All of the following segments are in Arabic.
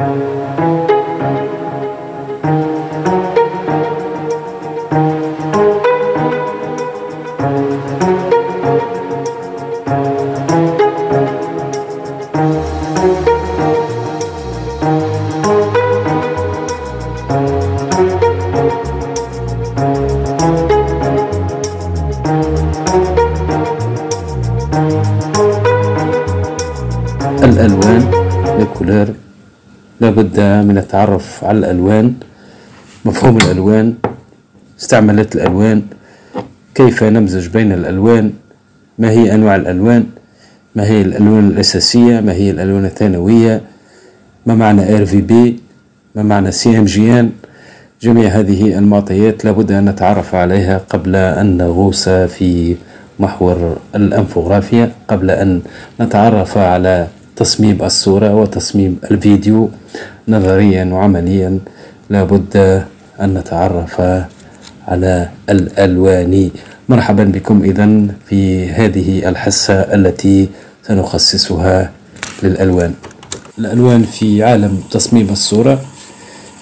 الألوان لابد من التعرف على الألوان مفهوم الألوان استعمالات الألوان كيف نمزج بين الألوان ما هي أنواع الألوان ما هي الألوان الأساسية ما هي الألوان الثانوية ما معنى بي ما معنى ان جميع هذه المعطيات لابد أن نتعرف عليها قبل أن نغوص في محور الأنفوغرافيا قبل أن نتعرف على تصميم الصورة وتصميم الفيديو. نظريا وعمليا لابد أن نتعرف على الألوان. مرحبا بكم إذا في هذه الحصة التي سنخصصها للألوان. الألوان في عالم تصميم الصورة.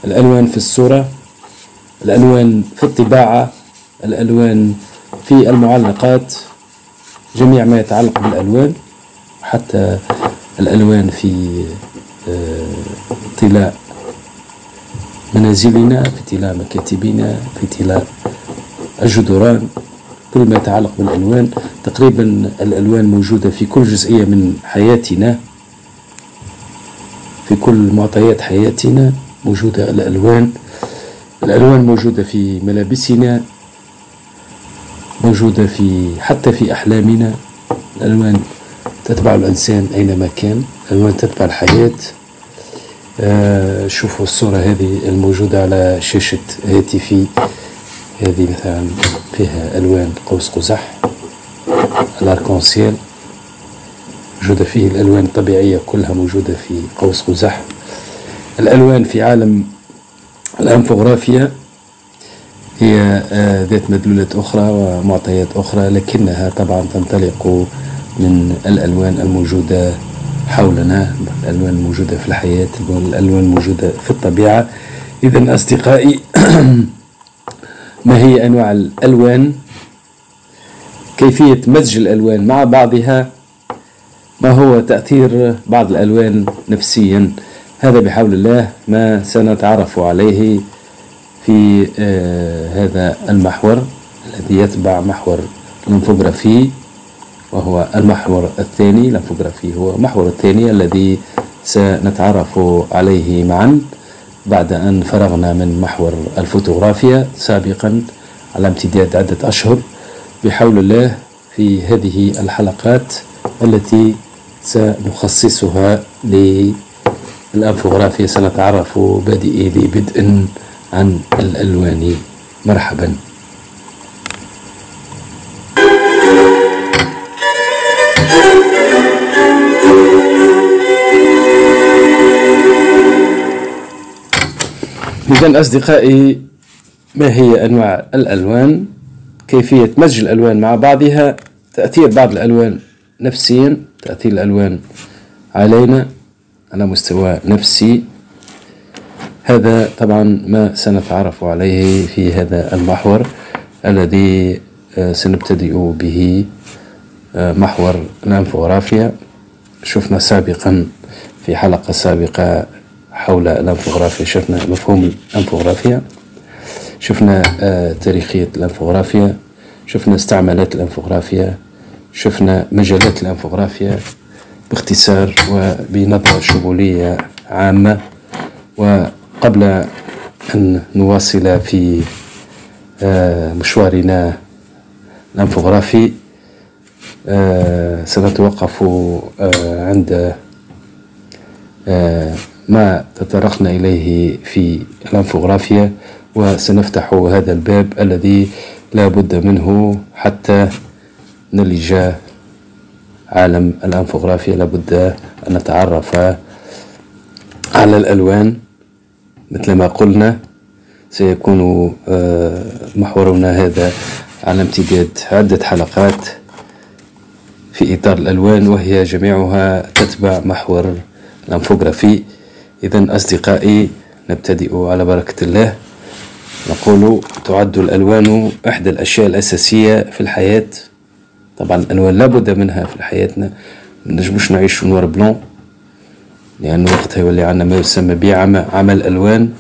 الألوان في الصورة الألوان في الطباعة الألوان في المعلقات جميع ما يتعلق بالألوان حتى الألوان في طلاء منازلنا في طلاء مكاتبنا في طلاء الجدران كل ما يتعلق بالألوان. تقريبا الألوان موجودة في كل جزئية من حياتنا في كل معطيات حياتنا موجودة الألوان. الألوان موجودة في ملابسنا موجودة في حتى في أحلامنا. الألوان تتبع الإنسان أينما كان الألوان تتبع الحياة. آه شوفوا الصورة هذه الموجودة على شاشة هاتفي. هذه مثلا فيها ألوان قوس قزح الأركونسيال موجودة فيه الألوان الطبيعية كلها موجودة في قوس قزح. الألوان في عالم الأنفوغرافيا هي آه، ذات مدلولات أخرى ومعطيات أخرى لكنها طبعا تنطلق من الألوان الموجودة حولنا الألوان الموجودة في الحياة الألوان الموجودة في الطبيعة. إذا أصدقائي ما هي أنواع الألوان؟ كيفية مزج الألوان مع بعضها؟ ما هو تأثير بعض الألوان نفسيا؟ هذا بحول الله ما سنتعرف عليه في آه هذا المحور الذي يتبع محور الانفوغرافي وهو المحور الثاني الانفوغرافي هو المحور الثاني الذي سنتعرف عليه معا بعد أن فرغنا من محور الفوتوغرافيا. سابقا على امتداد عدة أشهر بحول الله في هذه الحلقات التي سنخصصها للأنفوغرافيا. سنتعرف بادئ ذي بدء عن الألوان. مرحبا. إذا أصدقائي ما هي أنواع الألوان؟ كيفية مزج الألوان مع بعضها؟ تأثير بعض الألوان نفسيا تأثير الألوان علينا على مستوى نفسي. هذا طبعا ما سنتعرف عليه في هذا المحور الذي آه، سنبتدئ به. محور الانفوغرافيا شفنا سابقا في حلقة سابقة حول الانفوغرافيا شفنا مفهوم الانفوغرافيا شفنا آه، تاريخية الانفوغرافيا شفنا استعمالات الانفوغرافيا شفنا مجالات الانفوغرافيا باختصار وبنظرة شمولية عامة. وقبل أن نواصل في آه، مشوارنا الانفوغرافي آه، سنتوقف عند ما تطرقنا إليه في الانفوغرافيا وسنفتح هذا الباب الذي لا بد منه حتى نلج عالم الانفوغرافيا. لابد أن نتعرف على الألوان. مثل ما قلنا سيكون آه، محورنا هذا على امتداد عدة حلقات. في إطار الألوان وهي جميعها تتبع محور الأنفوغرافي. إذا أصدقائي نبتدئ على بركة الله. نقول تعد الألوان إحدى الأشياء الأساسية في الحياة. طبعا الألوان لابد منها في حياتنا ما نجموش نعيش نوار بلون لأن وقتها يولي عندنا ما يسمى بعمل ألوان.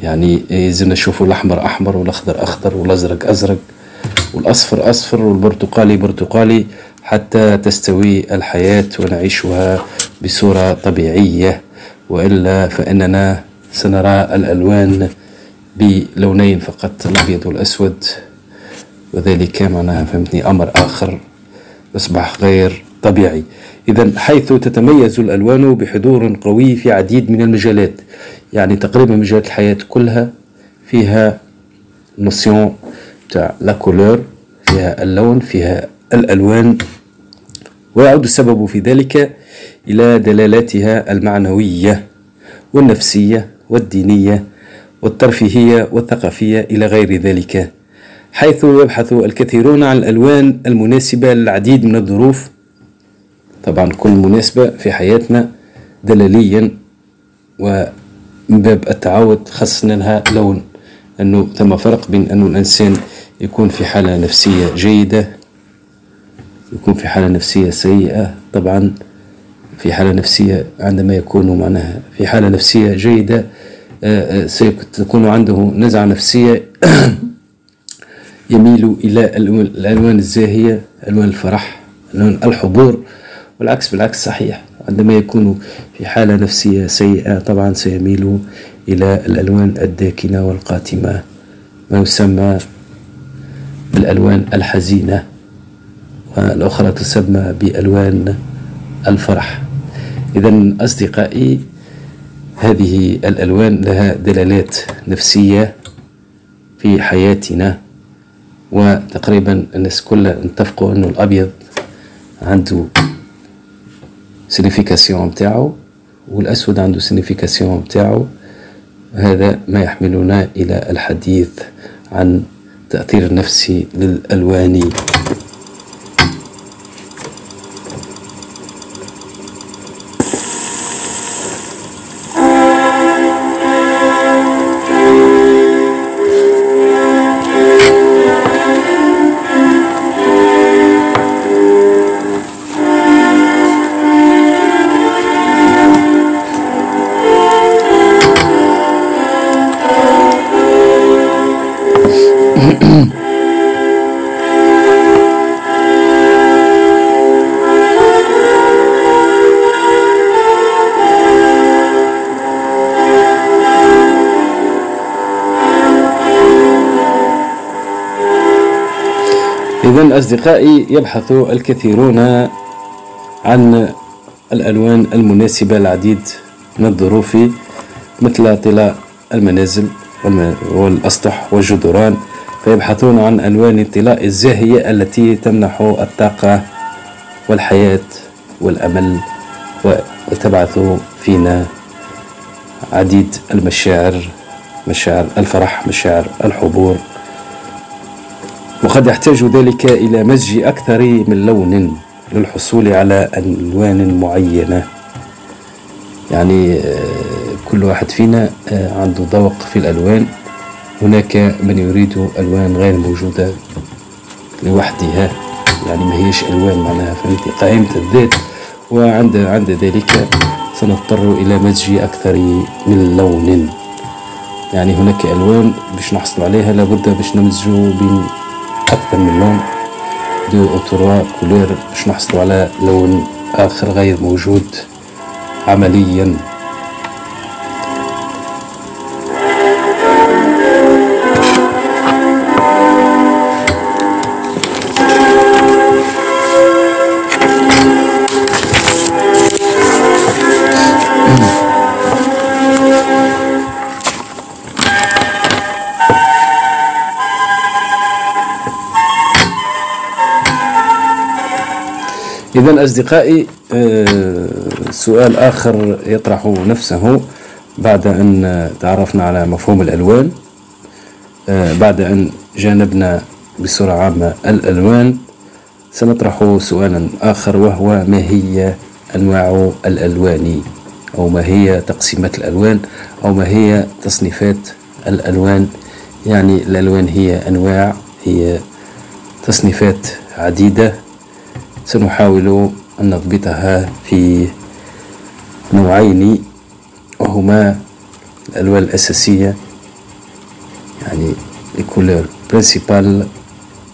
يعني يلزمنا نشوفوا الأحمر أحمر والأخضر أخضر والأزرق أزرق والأصفر أصفر والبرتقالي برتقالي. حتى تستوي الحياة ونعيشها بصورة طبيعية. وإلا فإننا سنرى الألوان بلونين فقط الأبيض والأسود. وذلك معناها فهمتني أمر آخر يصبح غير طبيعي. إذا حيث تتميز الألوان بحضور قوي في عديد من المجالات يعني تقريبا مجالات الحياة كلها فيها نوسيون تاع لا كولور فيها اللون فيها الألوان. ويعود السبب في ذلك إلى دلالاتها المعنوية والنفسية والدينية والترفيهية والثقافية إلى غير ذلك حيث يبحث الكثيرون عن الألوان المناسبة للعديد من الظروف. طبعا كل مناسبة في حياتنا دلاليا ومن باب التعود خصنا لها لون أنه ثم فرق بين أنه الإنسان يكون في حالة نفسية جيدة يكون في حالة نفسية سيئة. طبعا في حالة نفسية عندما يكون معناها في حالة نفسية جيدة آه، آه، سيكون عنده نزعة نفسية. يميل إلى الألوان الزاهية ألوان الفرح ألوان الحضور. والعكس بالعكس صحيح. عندما يكون في حالة نفسية سيئة طبعا سيميل إلى الألوان الداكنة والقاتمة. ما يسمى بالألوان الحزينة. والأخرى تسمى بألوان الفرح. إذا أصدقائي هذه الألوان لها دلالات نفسية في حياتنا وتقريبا الناس كلها اتفقوا أنه الأبيض عنده signification متاعو والأسود عنده signification متاعو هذا ما يحملنا إلى الحديث عن تأثير النفسي للألوان. إذا أصدقائي يبحث الكثيرون عن الألوان المناسبة للعديد من الظروف مثل طلاء المنازل والأسطح والجدران فيبحثون عن ألوان الطلاء الزاهية التي تمنح الطاقة والحياة والأمل وتبعث فينا عديد المشاعر مشاعر الفرح مشاعر الحبور وقد يحتاج ذلك إلى مزج أكثر من لون للحصول على ألوان معينة. يعني آه، كل واحد فينا آه، عنده ذوق في الألوان. هناك من يريد ألوان غير موجودة لوحدها. يعني ما هيش ألوان معناها فهمتي قائمة الذات. وعند عند ذلك سنضطر إلى مزج أكثر من لون. يعني هناك ألوان باش نحصل عليها لابد باش نمزجوا بين أكثر من لون deux أو trois couleurs باش نحصلوا على لون آخر غير موجود عمليا. إذا أصدقائي آه، سؤال آخر يطرح نفسه بعد أن تعرفنا على مفهوم الألوان. آه، بعد أن جانبنا بصورة عامة الألوان سنطرح سؤالا آخر وهو ما هي أنواع الألوان أو ما هي تقسيمات الألوان أو ما هي تصنيفات الألوان؟ يعني الألوان هي أنواع هي تصنيفات عديدة. سنحاول أن نضبطها في نوعين وهما الألوان الأساسية يعني ال couleurs principales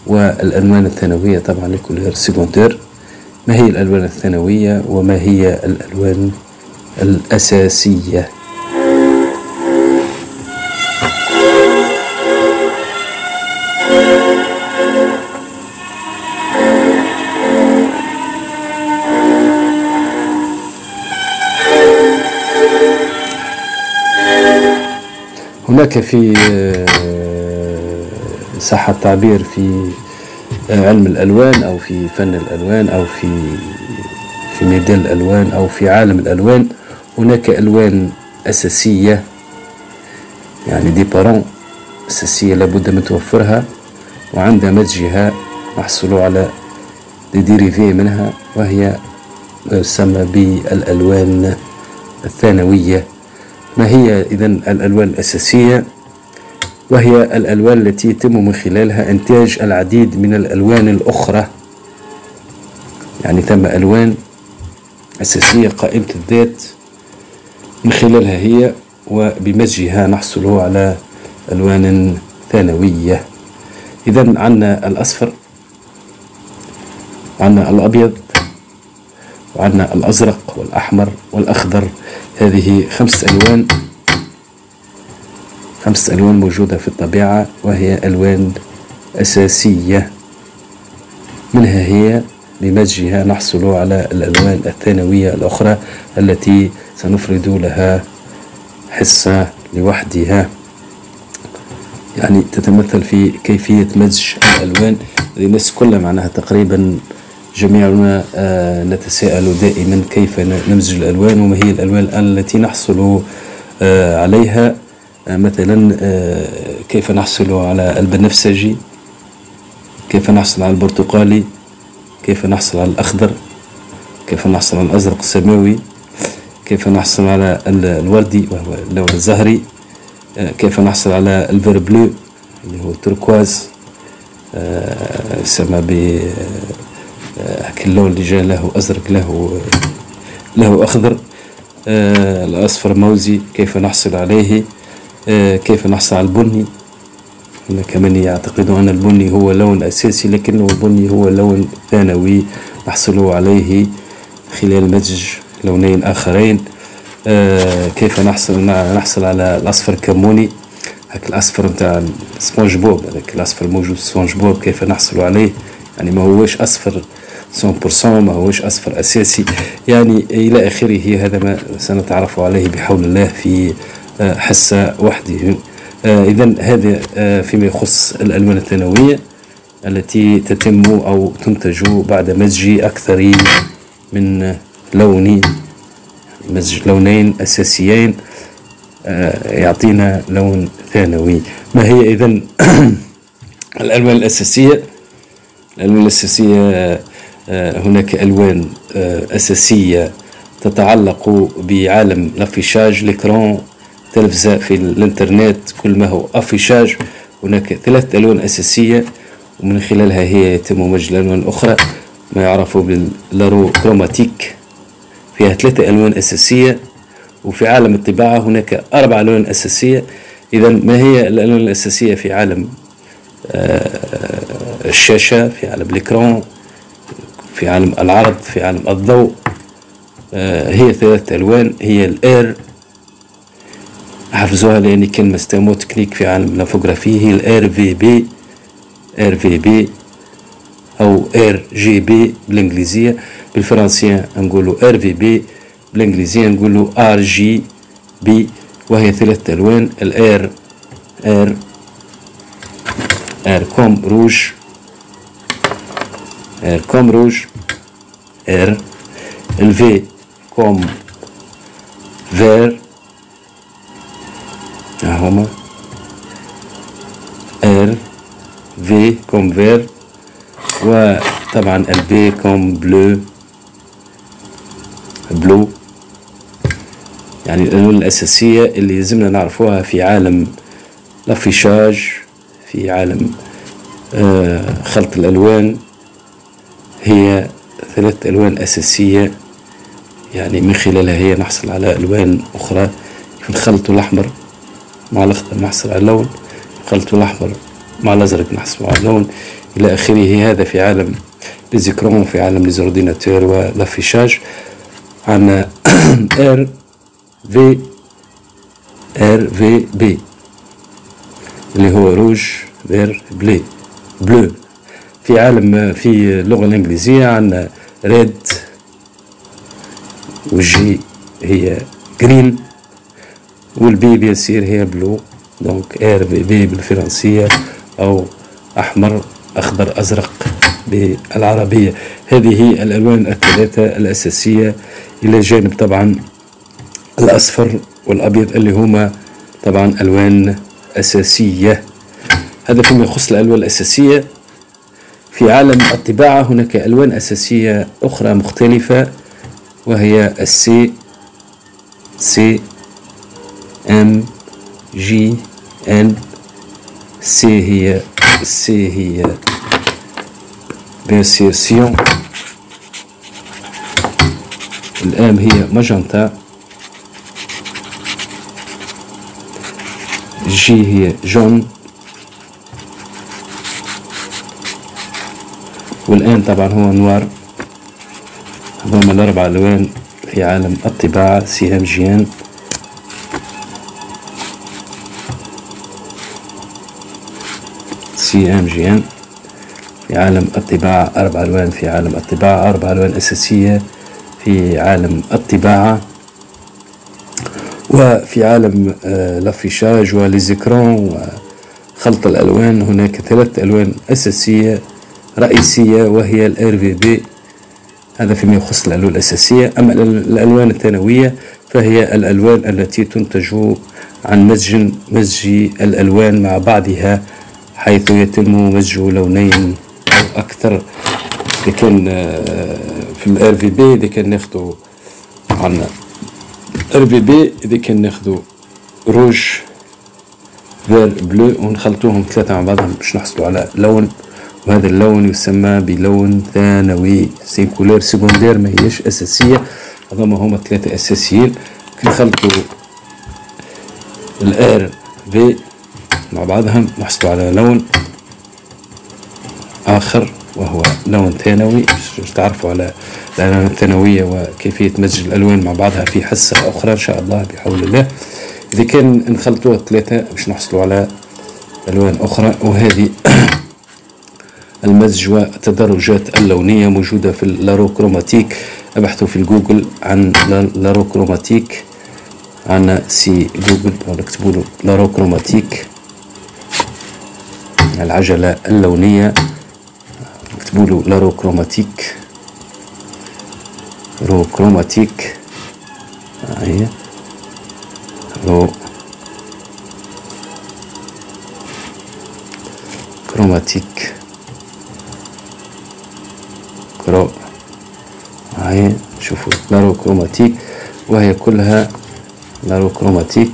والألوان الثانوية طبعا ال couleurs secondaires ما هي الألوان الثانوية وما هي الألوان الأساسية؟ هناك في صح التعبير في علم الألوان أو في فن الألوان أو في في ميدان الألوان أو في عالم الألوان هناك ألوان أساسية يعني دي بارون أساسية لابد من توفرها وعند مزجها نحصل على دي ديريفي منها وهي ما يسمى بالألوان الثانوية. ما هي إذا الألوان الأساسية؟ وهي الألوان التي يتم من خلالها إنتاج العديد من الألوان الأخرى. يعني ثم ألوان أساسية قائمة الذات من خلالها هي وبمزجها نحصل على ألوان ثانوية. إذا عندنا الأصفر عندنا الأبيض وعندنا الأزرق والأحمر والأخضر. هذه خمسة ألوان. خمسة ألوان موجودة في الطبيعة وهي ألوان أساسية. منها هي بمزجها نحصل على الألوان الثانوية الأخرى التي سنفرد لها حصة لوحدها. يعني تتمثل في كيفية مزج الألوان. الناس كلها معناها تقريبا جميعنا آه، نتساءل دائما كيف نمزج الألوان وما هي الألوان التي نحصل آه، عليها؟ آه، مثلا كيف نحصل على البنفسجي؟ كيف نحصل على البرتقالي؟ كيف نحصل على الأخضر؟ كيف نحصل على الأزرق السماوي؟ كيف نحصل على الوردي وهو اللون الزهري؟ كيف نحصل على ال vert bleu اللي هو التركواز؟ يسمى ب هاك اللون اللي جا له أزرق له له أخضر. آه الأصفر الموزي كيف نحصل عليه؟ آه كيف نحصل على البني؟ هناك من يعتقد أن البني هو لون أساسي لكنه البني هو لون ثانوي نحصل عليه خلال مزج لونين آخرين. آه كيف نحصل نحصل على الأصفر الكموني هاك الأصفر نتاع سبونج بوب هذاك الأصفر موجود سبونج بوب كيف نحصل عليه؟ يعني ما هوش أصفر. 100% ما هوش أصفر أساسي. يعني إلى آخره هذا ما سنتعرف عليه بحول الله في آه، حصة وحده. آه، إذا هذا آه، فيما يخص الألوان الثانوية التي تتم أو تنتج بعد مزج أكثر من لون مزج لونين أساسيين يعطينا لون ثانوي. ما هي إذا الألوان الأساسية؟ الألوان الأساسية هناك ألوان آه، أساسية تتعلق بعالم الافيشاج ليكرون تلفزة في الإنترنت كل ما هو افيشاج هناك ثلاث ألوان أساسية ومن خلالها هي يتم مجد الألوان الأخرى ما يعرف بـ la roue chromatique فيها ثلاثة ألوان أساسية وفي عالم الطباعة هناك أربع ألوان أساسية. إذا ما هي الألوان الأساسية في عالم آه، الشاشة في عالم الـ écran في عالم العرض في عالم الضوء. آه، هي ثلاث ألوان هي الـ R احفظوها لأن كلمة c'est un mot technique في عالم الـ infographie هي الـ RVB RVB أو إير جي بي بالإنجليزية. بالفرنسية نقولوا إير في بي بالإنجليزية نقولوا RGB. وهي ثلاث ألوان الـ R، R، R comme rouge. R comme rouge, R, le V comme vert, R, V comme vert, le B comme bleu, bleu, يعني الألوان الأساسية اللي يلزمنا نعرفوها في عالم الافيشاج في عالم آه، خلط الألوان. هي ثلاث ألوان أساسية. يعني من خلالها هي نحصل على ألوان أخرى. في الخلط الأحمر مع الأخضر نحصل على اللون الخلط الأحمر مع الأزرق نحصل على اللون إلى آخره هذا في عالم les écrans في عالم les ordinateurs والـ affichage. عندنا RV RVB اللي هو rouge vert bleu bleu في عالم في اللغة الإنجليزية عندنا red والـ G هي green والـ B بيصير هي blue donc RVB بالفرنسية أو أحمر أخضر أزرق بالعربية. هذه الألوان الثلاثة الأساسية إلى جانب طبعا الأصفر والأبيض اللي هما طبعا ألوان أساسية. هذا فيما يخص الألوان الأساسية. في عالم الطباعة هناك ألوان أساسية أخرى مختلفة وهي الـ C CMJN. C هي C هي. بيرسيسيون الـ M هي magenta. J هي jaune. والـ N طبعا هو noir هذوما الأربع ألوان في عالم الطباعة سي ام جي ان سي ام جي ان في عالم الطباعة أربع ألوان في عالم الطباعة أربع ألوان أساسية في عالم الطباعة. وفي عالم آه، l'affichage و les écrans وخلط الألوان هناك ثلاث ألوان أساسية. رئيسية وهي الـ RVB هذا فيما يخص الألوان الأساسية. أما الألوان الثانوية فهي الألوان التي تنتج عن مزج مزج الألوان مع بعضها حيث يتم مزج لونين أو أكثر. آه، في الـ RVB إذا كان ناخذ عندنا RVB إذا كان ناخذ rouge vert bleu ونخلطوهم ثلاثة مع بعضهم باش نحصلوا على لون وهذا اللون يسمى بلون ثانوي. c'est couleur secondaire ما هيش أساسية. هذوما هما ثلاثة أساسيين. نخلطوا الـ RV مع بعضهم نحصلوا على لون آخر وهو لون ثانوي. باش تعرفوا على الألوان الثانوية وكيفية مزج الألوان مع بعضها في حصة أخرى إن شاء الله بحول الله. إذا كان نخلطوها ثلاثة باش نحصلوا على ألوان أخرى. وهذه المزج والتدرجات اللونية موجودة في الـ la roue chromatique. ابحثوا في الجوجل عن la roue chromatique. عنا سي جوجل اكتبوا له la roue chromatique. العجلة اللونية اكتبوا له la roue chromatique. roue chromatique. هي. roue. chromatique. chro هاي شوفوا la roue chromatique وهي كلها la roue chromatique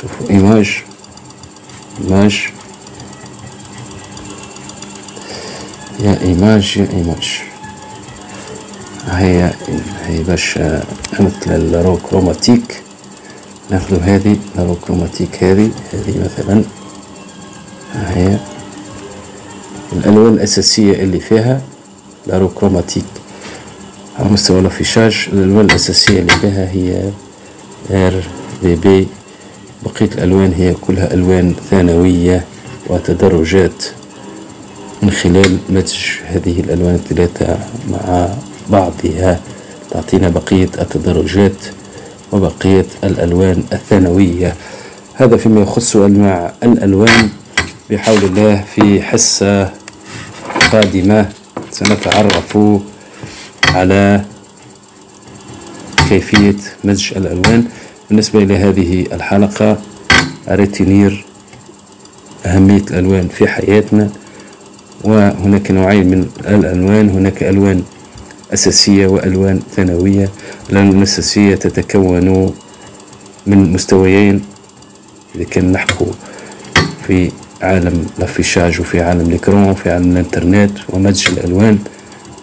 شوفوا images. images. يا images يا images. هي هي باش مثل الـ la roue chromatique ناخذ هذه la roue chromatique هذه هذه مثلا. هي الألوان الأساسية اللي فيها. la roue chromatique على مستوى الـ affichage الالوان الاساسيه اللي فيها هي RVB بقيه الالوان هي كلها الوان ثانويه وتدرجات من خلال مزج هذه الالوان الثلاثه مع بعضها تعطينا بقيه التدرجات وبقيه الالوان الثانويه هذا فيما يخص انواع الالوان بحول الله في حصه قادمه سنتعرف على كيفية مزج الألوان. بالنسبة إلى هذه الحلقة retenir أهمية الألوان في حياتنا وهناك نوعين من الألوان. هناك ألوان أساسية وألوان ثانوية. الألوان الأساسية تتكون من مستويين إذا كان نحكو في عالم الـ affichage وفي عالم الـ écran وفي عالم الإنترنت ومزج الألوان.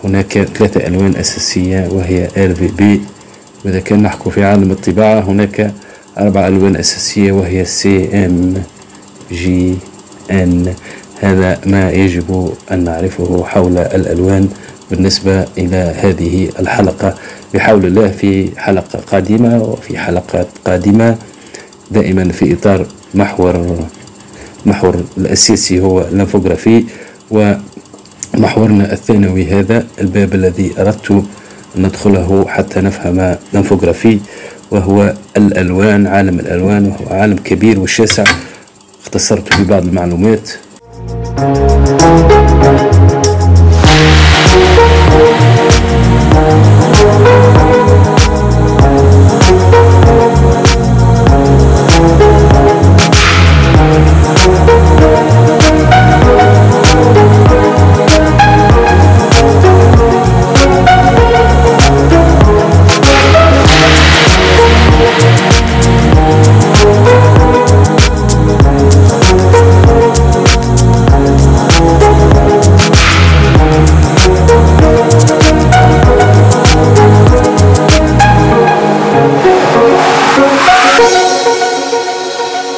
هناك ثلاثة ألوان أساسية وهي RVB وإذا كان نحكو في عالم الطباعة هناك أربع ألوان أساسية وهي سي ام جي ان هذا ما يجب أن نعرفه حول الألوان بالنسبة إلى هذه الحلقة. بحول الله في حلقة قادمة وفي حلقات قادمة. دائما في إطار محور محور الأساسي هو الانفوغرافي ومحورنا الثانوي هذا الباب الذي أردت ندخله حتى نفهم الانفوغرافي وهو الألوان عالم الألوان وهو عالم كبير وشاسع. اختصرت في بعض المعلومات.